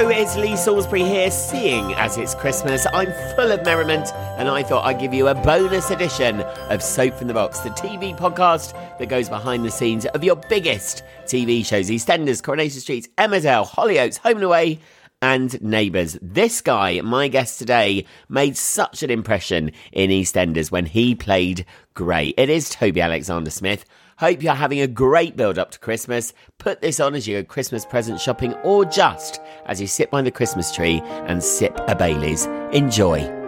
Hello, it's Lee Salisbury here, seeing as it's Christmas. I'm full of merriment, and I thought I'd give you a bonus edition of Soap from the Box, the TV podcast that goes behind the scenes of your biggest TV shows EastEnders, Coronation Street, Emmerdale, Hollyoaks, Home and Away, and Neighbours. This guy, my guest today, made such an impression in EastEnders when he played Gray. It is Toby Alexander Smith. Hope you're having a great build up to Christmas. Put this on as you go Christmas present shopping or just as you sit by the Christmas tree and sip a Bailey's. Enjoy.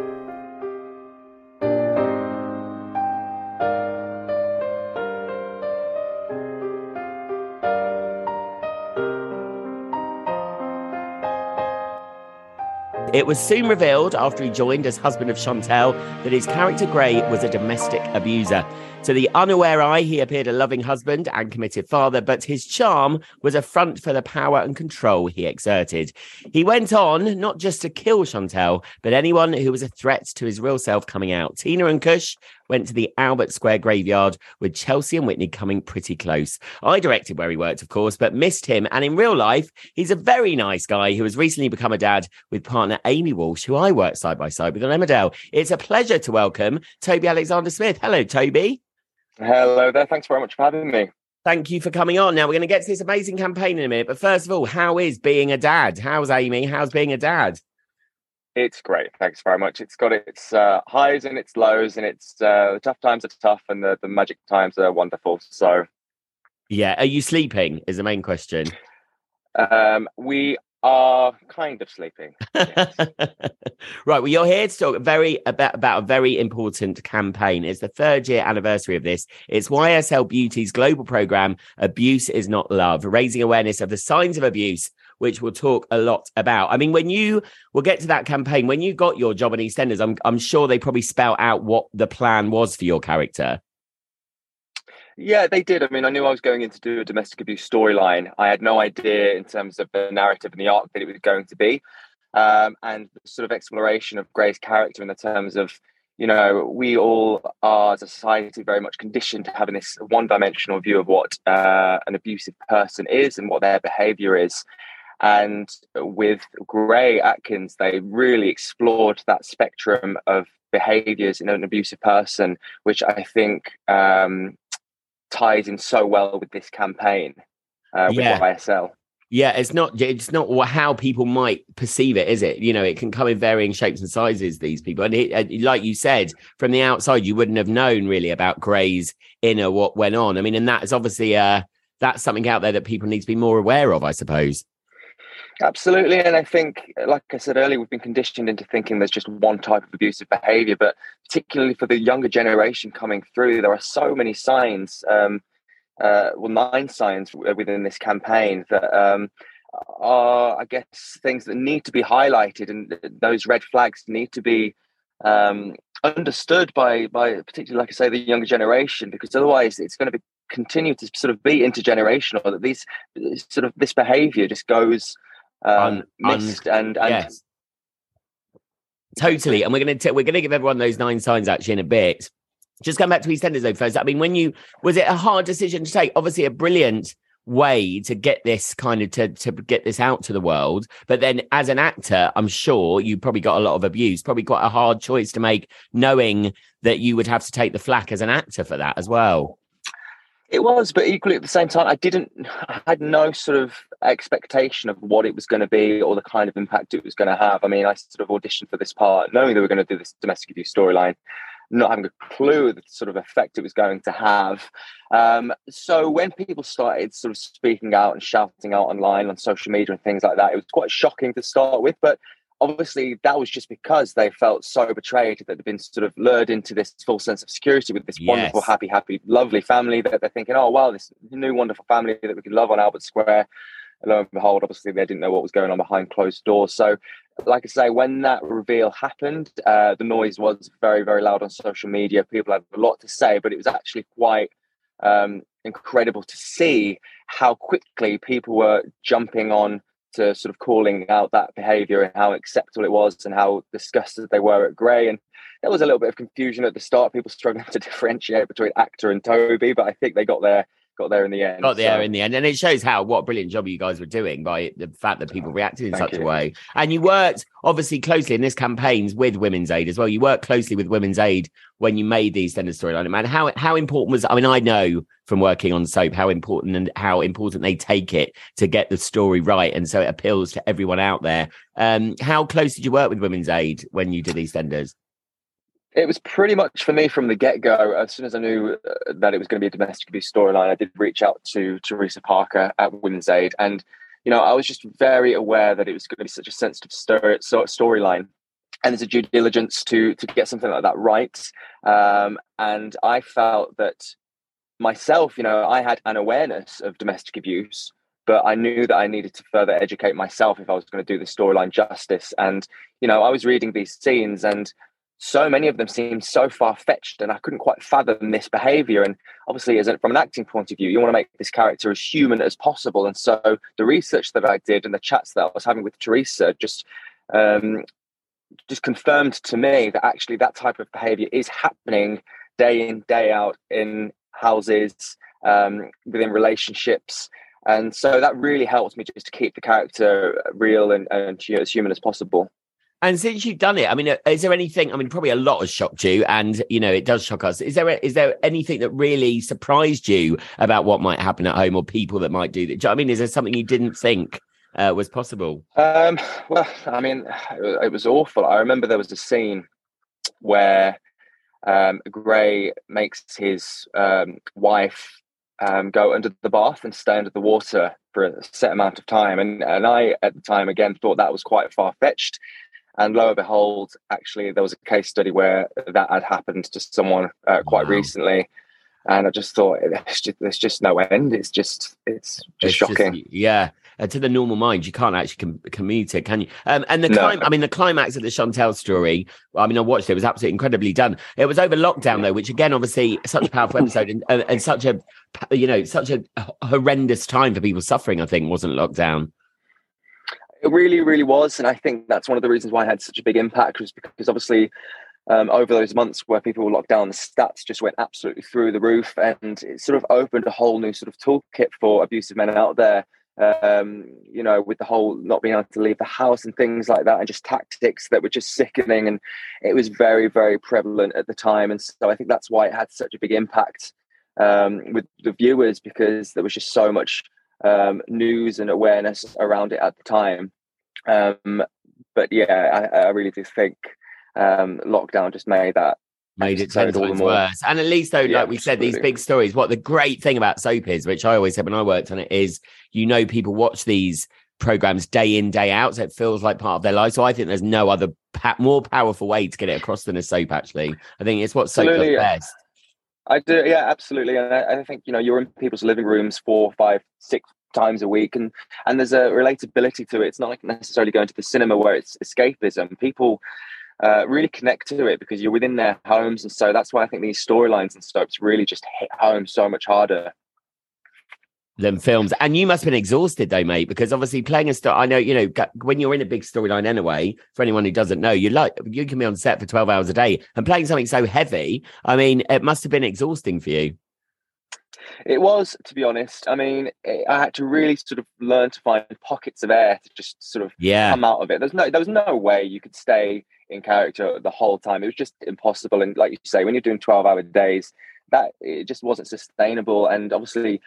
It was soon revealed after he joined as husband of Chantelle that his character Gray was a domestic abuser. To the unaware eye, he appeared a loving husband and committed father, but his charm was a front for the power and control he exerted. He went on not just to kill Chantelle, but anyone who was a threat to his real self coming out. Tina and Kush went to the Albert Square graveyard with Chelsea and Whitney coming pretty close. I directed where he worked, of course, but missed him. And in real life, he's a very nice guy who has recently become a dad with partner Amy Walsh, who I work side by side with on Emmerdale. It's a pleasure to welcome Toby Alexander Smith. Hello, Toby. Hello there. Thanks very much for having me. Thank you for coming on. Now we're going to get to this amazing campaign in a minute. But first of all, how is being a dad? How's Amy? How's being a dad? It's great. Thanks very much. It's got its uh, highs and its lows, and it's uh, the tough times are tough, and the, the magic times are wonderful. So, yeah. Are you sleeping? Is the main question. Um, we are kind of sleeping. Yes. right. Well, you're here to talk very about, about a very important campaign. It's the third year anniversary of this. It's YSL Beauty's global program, Abuse is Not Love, raising awareness of the signs of abuse, which we'll talk a lot about. I mean, when you we'll get to that campaign, when you got your job in EastEnders, I'm I'm sure they probably spell out what the plan was for your character. Yeah, they did. I mean, I knew I was going in to do a domestic abuse storyline. I had no idea in terms of the narrative and the arc that it was going to be. Um, and sort of exploration of Gray's character in the terms of, you know, we all are as a society very much conditioned to having this one dimensional view of what uh, an abusive person is and what their behavior is. And with Gray Atkins, they really explored that spectrum of behaviors in an abusive person, which I think um, ties in so well with this campaign uh, with Yeah. YSL. Yeah, it's not it's not how people might perceive it, is it? You know, it can come in varying shapes and sizes. These people, and it, like you said, from the outside, you wouldn't have known really about Gray's inner what went on. I mean, and that is obviously uh that's something out there that people need to be more aware of, I suppose. Absolutely. And I think, like I said earlier, we've been conditioned into thinking there's just one type of abusive behavior, but particularly for the younger generation coming through, there are so many signs, um, uh, well, nine signs within this campaign that um, are, I guess, things that need to be highlighted, and those red flags need to be um, understood by, by particularly, like I say, the younger generation, because otherwise it's going to be continue to sort of be intergenerational that these sort of this behavior just goes um, Un- un- and and yes. Totally. And we're gonna t- we're gonna give everyone those nine signs actually in a bit. Just come back to EastEnders though first. I mean, when you was it a hard decision to take? Obviously, a brilliant way to get this kind of to to get this out to the world. But then, as an actor, I'm sure you probably got a lot of abuse. Probably quite a hard choice to make, knowing that you would have to take the flack as an actor for that as well. It was, but equally at the same time, I didn't. I had no sort of expectation of what it was going to be or the kind of impact it was going to have. I mean, I sort of auditioned for this part, knowing that we were going to do this domestic abuse storyline, not having a clue of the sort of effect it was going to have. Um, so when people started sort of speaking out and shouting out online on social media and things like that, it was quite shocking to start with. But obviously that was just because they felt so betrayed that they've been sort of lured into this full sense of security with this yes. wonderful, happy, happy, lovely family that they're thinking, oh wow, this new wonderful family that we can love on Albert Square. And lo and behold, obviously they didn't know what was going on behind closed doors. So, like I say, when that reveal happened, uh, the noise was very, very loud on social media. People had a lot to say, but it was actually quite um, incredible to see how quickly people were jumping on to sort of calling out that behaviour and how acceptable it was and how disgusted they were at Gray. And there was a little bit of confusion at the start, people struggling to differentiate between actor and Toby, but I think they got there got there in the end. Got there so. in the end, and it shows how what a brilliant job you guys were doing by the fact that people reacted in Thank such you. a way. And you worked obviously closely in this campaigns with Women's Aid as well. You worked closely with Women's Aid when you made these Extended storyline. Man, how how important was? I mean, I know from working on soap how important and how important they take it to get the story right, and so it appeals to everyone out there. Um, how close did you work with Women's Aid when you did EastEnders? It was pretty much for me from the get go. As soon as I knew uh, that it was going to be a domestic abuse storyline, I did reach out to Teresa Parker at Women's Aid, and you know I was just very aware that it was going to be such a sensitive story storyline, and there's a due diligence to to get something like that right. Um, and I felt that myself, you know, I had an awareness of domestic abuse, but I knew that I needed to further educate myself if I was going to do the storyline justice. And you know, I was reading these scenes and so many of them seemed so far fetched, and I couldn't quite fathom this behavior. And obviously, as a, from an acting point of view, you want to make this character as human as possible. And so, the research that I did and the chats that I was having with Teresa just um, just confirmed to me that actually that type of behavior is happening day in day out in houses um, within relationships and so that really helps me just to keep the character real and, and as human as possible and since you've done it, I mean, uh, is there anything? I mean, probably a lot has shocked you, and you know, it does shock us. Is there is there anything that really surprised you about what might happen at home or people that might do that? I mean, is there something you didn't think uh, was possible? Um, well, I mean, it was awful. I remember there was a scene where um, Gray makes his um, wife um, go under the bath and stay under the water for a set amount of time, and and I at the time again thought that was quite far fetched. And lo and behold, actually, there was a case study where that had happened to someone uh, quite wow. recently. And I just thought, there's just, there's just, no end. It's just, it's just it's shocking. Just, yeah. Uh, to the normal mind, you can't actually com- commute it, can you? Um, and the no. I mean, the climax of the Chantelle story. I mean, I watched it; it was absolutely incredibly done. It was over lockdown though, which again, obviously, such a powerful episode and, and, and such a, you know, such a horrendous time for people suffering. I think wasn't lockdown. It really, really was, and I think that's one of the reasons why I had such a big impact was because obviously um, over those months where people were locked down, the stats just went absolutely through the roof, and it sort of opened a whole new sort of toolkit for abusive men out there. Um, you know, with the whole not being able to leave the house and things like that, and just tactics that were just sickening, and it was very, very prevalent at the time, and so I think that's why it had such a big impact um, with the viewers because there was just so much um, news and awareness around it at the time. Um, but yeah, I, I, really do think um, lockdown just made that made it ten times worse. And at least though, yeah, like we said, these big stories. What the great thing about soap is, which I always said when I worked on it, is you know people watch these programs day in day out, so it feels like part of their life. So I think there's no other pa- more powerful way to get it across than a soap. Actually, I think it's what soap Absolutely. does best. I do, yeah, absolutely. And I, I, think you know you're in people's living rooms four, five, six times a week, and and there's a relatability to it. It's not like necessarily going to the cinema where it's escapism. People uh, really connect to it because you're within their homes, and so that's why I think these storylines and soaps really just hit home so much harder than films. And you must have been exhausted though, mate, because obviously playing a star, I know, you know, when you're in a big storyline anyway, for anyone who doesn't know, you like you can be on set for 12 hours a day and playing something so heavy. I mean, it must have been exhausting for you. It was, to be honest. I mean, it, I had to really sort of learn to find pockets of air to just sort of yeah. come out of it. There's no, there was no way you could stay in character the whole time. It was just impossible. And like you say, when you're doing 12 hour days, that it just wasn't sustainable. And obviously,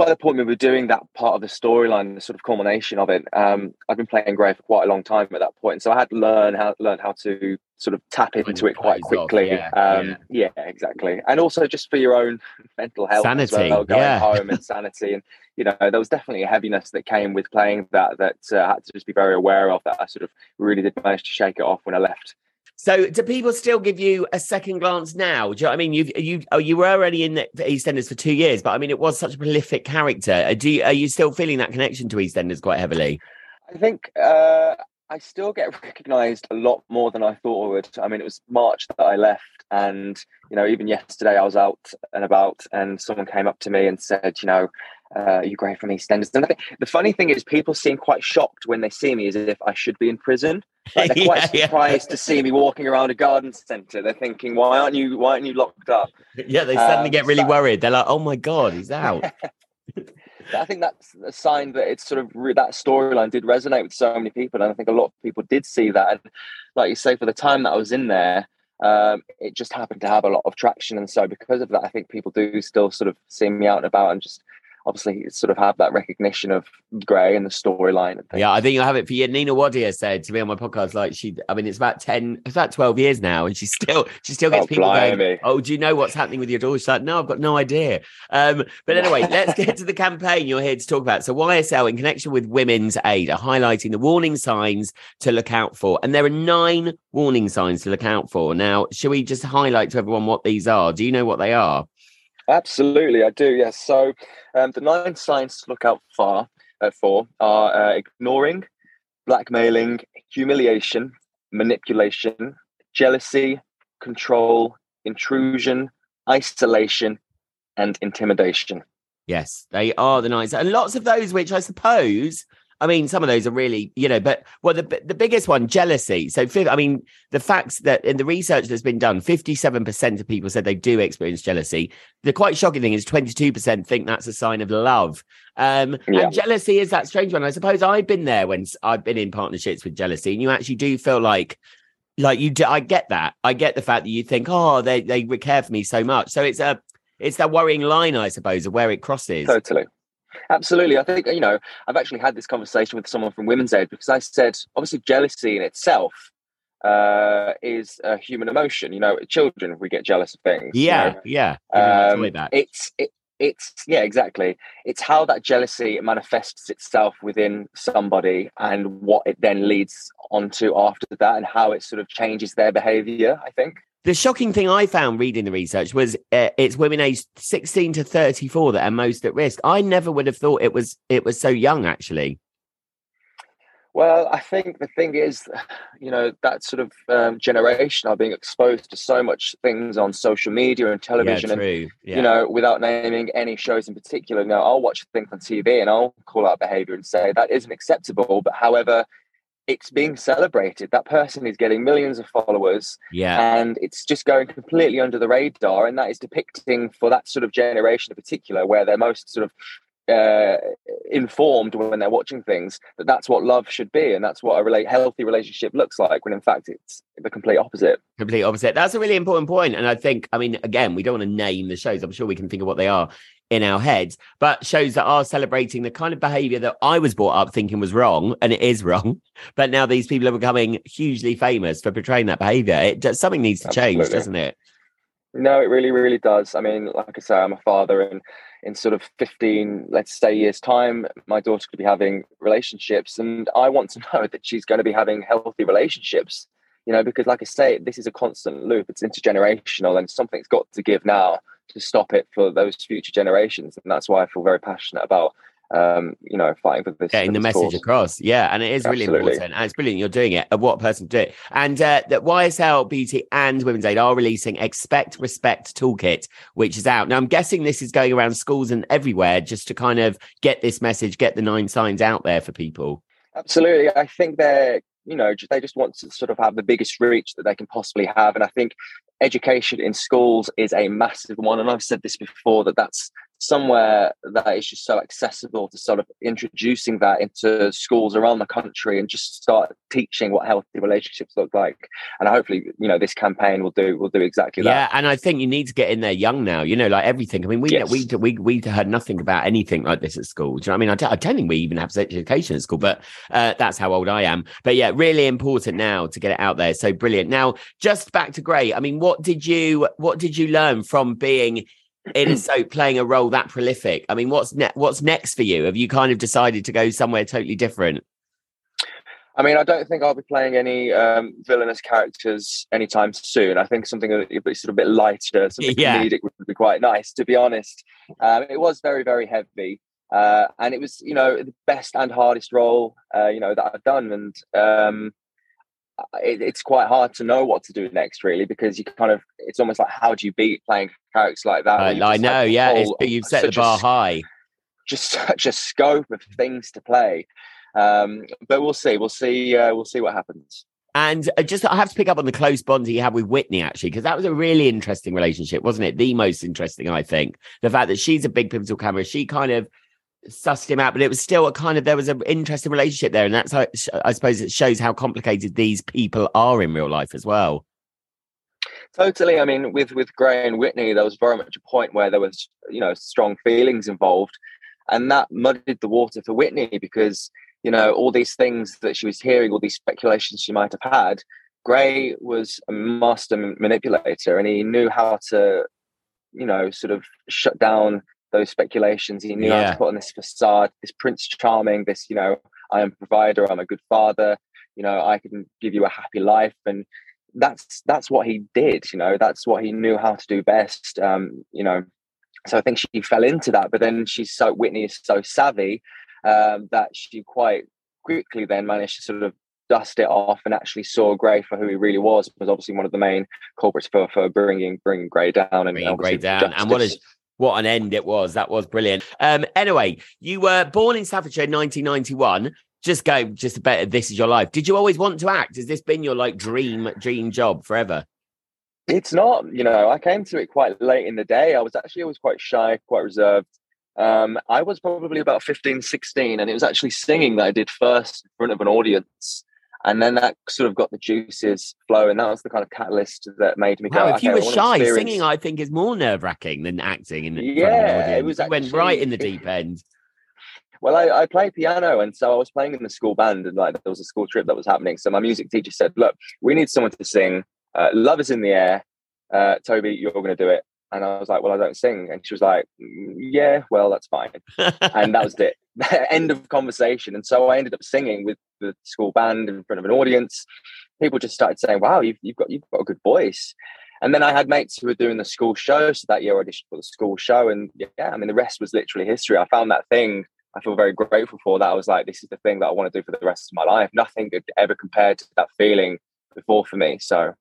by the point we were doing that part of the storyline, the sort of culmination of it, um, I'd been playing Gray for quite a long time at that point, so I had learned how learned how to sort of tap into it quite quickly. Yeah, um, yeah. yeah, exactly, and also just for your own mental health, sanity, well, going yeah. home and sanity, and you know there was definitely a heaviness that came with playing that that uh, I had to just be very aware of. That I sort of really did manage to shake it off when I left so, do people still give you a second glance now? Do you know what I mean? You've, you oh, you were already in the EastEnders for two years, but I mean, it was such a prolific character. Uh, do you, are you still feeling that connection to EastEnders quite heavily? I think uh, I still get recognised a lot more than I thought I would. I mean, it was March that I left, and you know, even yesterday I was out and about, and someone came up to me and said, you know, uh, you great from EastEnders. And the funny thing is, people seem quite shocked when they see me as if I should be in prison. Like they're quite yeah, surprised yeah. to see me walking around a garden centre. They're thinking, "Why aren't you? Why aren't you locked up?" Yeah, they suddenly um, get really so, worried. They're like, "Oh my god, he's out." I think that's a sign that it's sort of re- that storyline did resonate with so many people, and I think a lot of people did see that. And like you say, for the time that I was in there, um, it just happened to have a lot of traction, and so because of that, I think people do still sort of see me out and about and just obviously sort of have that recognition of Gray and the storyline. Yeah, I think you'll have it for you. Nina Wadia said to me on my podcast, like she, I mean, it's about 10, it's about 12 years now, and she still, she still gets oh, people going, oh, do you know what's happening with your daughter? She's like, no, I've got no idea. Um, but anyway, let's get to the campaign you're here to talk about. So YSL, in connection with Women's Aid, are highlighting the warning signs to look out for. And there are nine warning signs to look out for. Now, should we just highlight to everyone what these are? Do you know what they are? Absolutely, I do. Yes. So um, the nine signs to look out for, uh, for are uh, ignoring, blackmailing, humiliation, manipulation, jealousy, control, intrusion, isolation, and intimidation. Yes, they are the nines, and lots of those which I suppose I mean, some of those are really, you know, but well, the the biggest one, jealousy. So, I mean, the facts that in the research that's been done, fifty seven percent of people said they do experience jealousy. The quite shocking thing is twenty two percent think that's a sign of love. Um, yeah. And jealousy is that strange one. I suppose I've been there when I've been in partnerships with jealousy, and you actually do feel like like you do, I get that. I get the fact that you think, oh, they they care for me so much. So it's a it's that worrying line, I suppose, of where it crosses. Totally. Absolutely. I think, you know, I've actually had this conversation with someone from Women's Aid because I said, obviously, jealousy in itself uh, is a human emotion. You know, children, we get jealous of things. Yeah. You know? Yeah. Um, it's, it, it's, yeah, exactly. It's how that jealousy manifests itself within somebody and what it then leads onto after that and how it sort of changes their behavior, I think. The shocking thing I found reading the research was uh, it's women aged 16 to 34 that are most at risk. I never would have thought it was it was so young actually. Well, I think the thing is, you know, that sort of um, generation are being exposed to so much things on social media and television, yeah, and yeah. you know, without naming any shows in particular. Now, I'll watch a thing on TV and I'll call out behaviour and say that isn't acceptable. But however, it's being celebrated. That person is getting millions of followers. Yeah. And it's just going completely under the radar. And that is depicting for that sort of generation in particular, where they're most sort of uh, informed when they're watching things that that's what love should be and that's what a relate healthy relationship looks like when in fact it's the complete opposite complete opposite that's a really important point and i think i mean again we don't want to name the shows i'm sure we can think of what they are in our heads, but shows that are celebrating the kind of behavior that I was brought up thinking was wrong, and it is wrong. But now these people are becoming hugely famous for portraying that behavior. It something needs to Absolutely. change, doesn't it? No, it really, really does. I mean, like I say, I'm a father, and in sort of 15, let's say, years' time, my daughter could be having relationships, and I want to know that she's going to be having healthy relationships. You know, because like I say, this is a constant loop. It's intergenerational, and something's got to give now to stop it for those future generations. And that's why I feel very passionate about um, you know, fighting for this. Getting the message cause. across. Yeah. And it is really Absolutely. important. And it's brilliant you're doing it. And what person to do it. And uh, that YSL Beauty and Women's Aid are releasing Expect Respect Toolkit, which is out. Now, I'm guessing this is going around schools and everywhere just to kind of get this message, get the nine signs out there for people. Absolutely. I think they're you know they just want to sort of have the biggest reach that they can possibly have and i think education in schools is a massive one and i've said this before that that's somewhere that is just so accessible to sort of introducing that into schools around the country and just start teaching what healthy relationships look like and hopefully you know this campaign will do will do exactly yeah, that yeah and I think you need to get in there young now. You know, like everything. I mean, we Yes. we we we heard nothing about anything like this at school. Do you know what I mean? I don't, don't think we even have sex education at school, but uh, that's how old I am. But yeah, really important now to get it out there. So brilliant. Now, just back to Gray. I mean, what did you what did you learn from being in a soap playing a role that prolific? I mean, what's ne- what's next for you? Have you kind of decided to go somewhere totally different? I mean, I don't think I'll be playing any um, villainous characters anytime soon. I think something a bit, sort of a bit lighter, something Yeah. comedic would be quite nice, to be honest. Um, it was very, very heavy. Uh, and it was, you know, the best and hardest role, uh, you know, that I've done. And um, it, it's quite hard to know what to do next, really, because you kind of, it's almost like, how do you beat playing characters like that? I, I know, yeah. Whole- you've set the such a bar high. just such a scope of things to play. Um, but we'll see. We'll see. Uh, we'll see what happens. And uh, just I have to pick up on the close bond he had with Whitney, actually, because that was a really interesting relationship, wasn't it? The most interesting, I think. The fact that she's a big pivotal camera, she kind of sussed him out, but it was still a kind of there was an interesting relationship there, and that's how it, I suppose it shows how complicated these people are in real life as well. Totally. I mean, with with Gray and Whitney, there was very much a point where there was, you know, strong feelings involved, and that muddied the water for Whitney because you know all these things that she was hearing, all these speculations she might have had. Gray was a master manipulator, and he knew how to, you know, sort of shut down those speculations. He knew how Yeah. to put on this facade, this Prince Charming, this, you know, I am a provider, I'm a good father, you know, I can give you a happy life, and that's that's what he did you know that's what he knew how to do best um you know so i think she fell into that but then she's so whitney is so savvy um that she quite quickly then managed to sort of dust it off and actually saw Gray for who he really was was obviously one of the main culprits for for bringing bringing Gray down and Bringing Gray down. And what justice. is what an end it was. That was brilliant. Um, anyway, you were born in Staffordshire in 1991. Just go, just a bit. This is your life. Did you always want to act? Has this been your like dream dream job forever? It's not, you know, I came to it quite late in the day. I was actually always quite shy, quite reserved. Um, I was probably about 15, 16, and it was actually singing that I did first in front of an audience. And then that sort of got the juices flowing. That was the kind of catalyst that made me go. Wow, if you "Okay, were shy, experience-" singing I think is more nerve wracking than acting in front of an Yeah, it was You went right in the deep end. Well, I, I play piano, and so I was playing in the school band, and like there was a school trip that was happening. So my music teacher said, "Look, we need someone to sing. Uh, Love is in the air. Uh, Toby, you're going to do it." And I was like, "Well, I don't sing," and she was like, "Mm, "Yeah, well, that's fine." and that was it. End of conversation. And so I ended up singing with the school band in front of an audience. People just started saying, "Wow, you've, you've got you've got a good voice." And then I had mates who were doing the school show. So that year I auditioned for the school show. And yeah, I mean, the rest was literally history. I found that thing I feel very grateful for that. I was like, this is the thing that I want to do for the rest of my life. Nothing could ever compare to that feeling before for me. So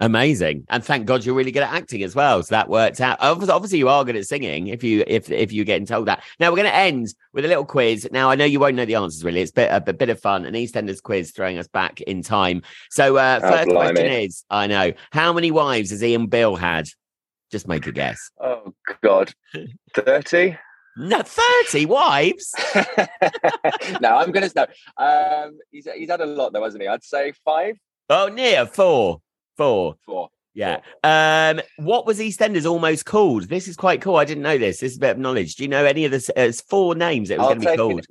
Amazing, and thank God you're really good at acting as well. So that worked out. Obviously, you are good at singing. If you if if you're getting told that. Now we're going to end with a little quiz. Now I know you won't know the answers really. It's a bit a, bit- of fun. An EastEnders quiz throwing us back in time. So uh, Oh, first question is: I know how many wives has Ian Beale had? Just make a guess. oh god, thirty. No, thirty wives. no, I'm gonna no. Um, he's he's had a lot though, hasn't he? I'd say five, Oh, near four, four. four. Yeah. Um, what was EastEnders almost called? This is quite cool. I didn't know this. This is a bit of knowledge. Do you know any of this? Uh, it's four names it was going to be take an- called.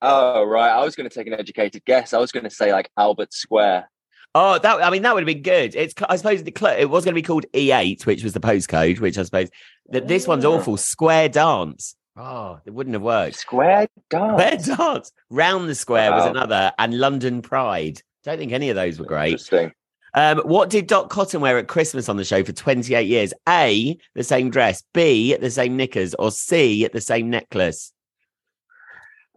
Oh right, I was going to take an educated guess. I was going to say like Albert Square. Oh, that I mean that would have been good. It's I suppose the cl- it was going to be called E8, which was the postcode, which I suppose that this one's Ah. awful. Square dance. Oh, it wouldn't have worked. Square dance. Square dance. Round the square was another, and London Pride. Don't think any of those were great. Interesting. Um, what did Dot Cotton wear at Christmas on the show for 28 years? A, the same dress. B, the same knickers. Or C, the same necklace.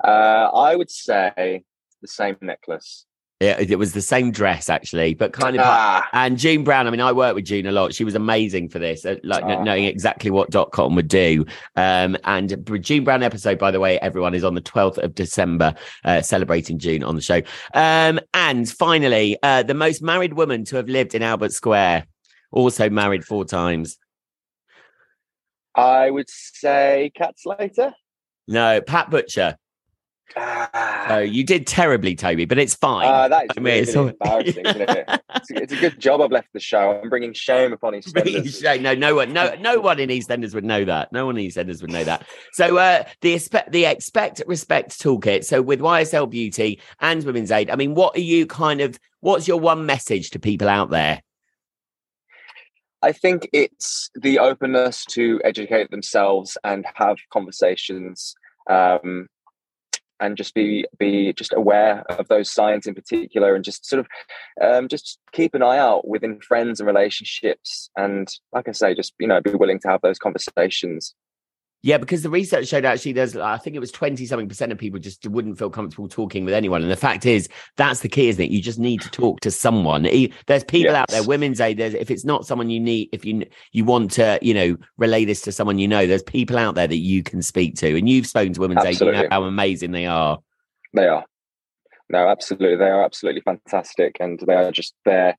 Uh, I would say the same necklace. Yeah, it was the same dress actually, but kind of. Ah, And June Brown, I mean, I worked with June a lot. She was amazing for this, uh, like Oh. knowing exactly what Dot Cotton would do. Um, and June Brown episode, by the way, everyone is on the 12th of December, uh, celebrating June on the show. Um, and finally, uh, the most married woman to have lived in Albert Square, also married four times. I would say Cat Slater. No, Pat Butcher. Ah, Oh, you did terribly, Toby, but it's fine. ah, that is I mean, really embarrassing, isn't it? It's, it's a good job I've left the show. I'm bringing shame upon EastEnders. no, no one, no, no one in EastEnders would know that. No one in EastEnders would know that. So, uh, the expect, the expect respect toolkit. So, with YSL Beauty and Women's Aid, I mean, what are you kind of? What's your one message to people out there? I think it's the openness to educate themselves and have conversations, um, and just be be just aware of those signs in particular, and just sort of um, just keep an eye out within friends and relationships, and like I say, just you know, be willing to have those conversations. Yeah, because the research showed actually there's, I think it was 20 something percent of people just wouldn't feel comfortable talking with anyone. And the fact is, that's the key, isn't it? You just need to talk to someone. There's people out there, women's aid. There's, if it's not someone you need, if you you want to, you know, relay this to someone you know, there's people out there that you can speak to. And you've spoken to women's aid, you know how amazing they are. They are. No, absolutely. They are absolutely fantastic. And they are just there,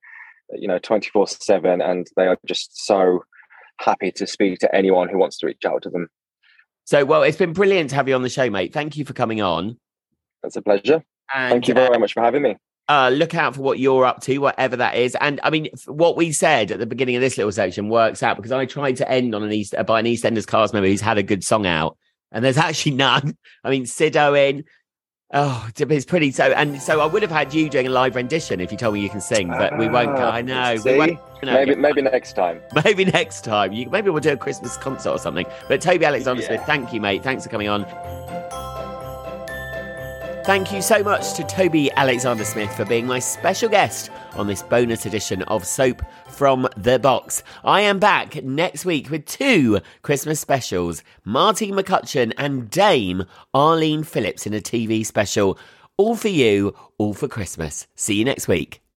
you know, 24 7. And they are just so happy to speak to anyone who wants to reach out to them. So, well, it's been brilliant to have you on the show, mate. Thank you for coming on. That's a pleasure. And Thank you very much for having me. uh, look out for what you're up to, whatever that is. And I mean, what we said at the beginning of this little section works out because I tried to end on an East uh, by an EastEnders cast member who's had a good song out, and there's actually none. I mean, Sid Owen. Oh, it's pretty. So, and so I would have had you doing a live rendition if you told me you can sing, but we won't. Ah, I know. We see? won't, you know, maybe, maybe next time. maybe next time. You, maybe we'll do a Christmas concert or something. But Toby Alexander Smith, Yeah. thank you, mate. Thanks for coming on. Thank you so much to Toby Alexander Smith for being my special guest on this bonus edition of Soap from the Box. I am back next week with two Christmas specials Martine McCutcheon and Dame Arlene Phillips in a TV special. All for you, all for Christmas. See you next week.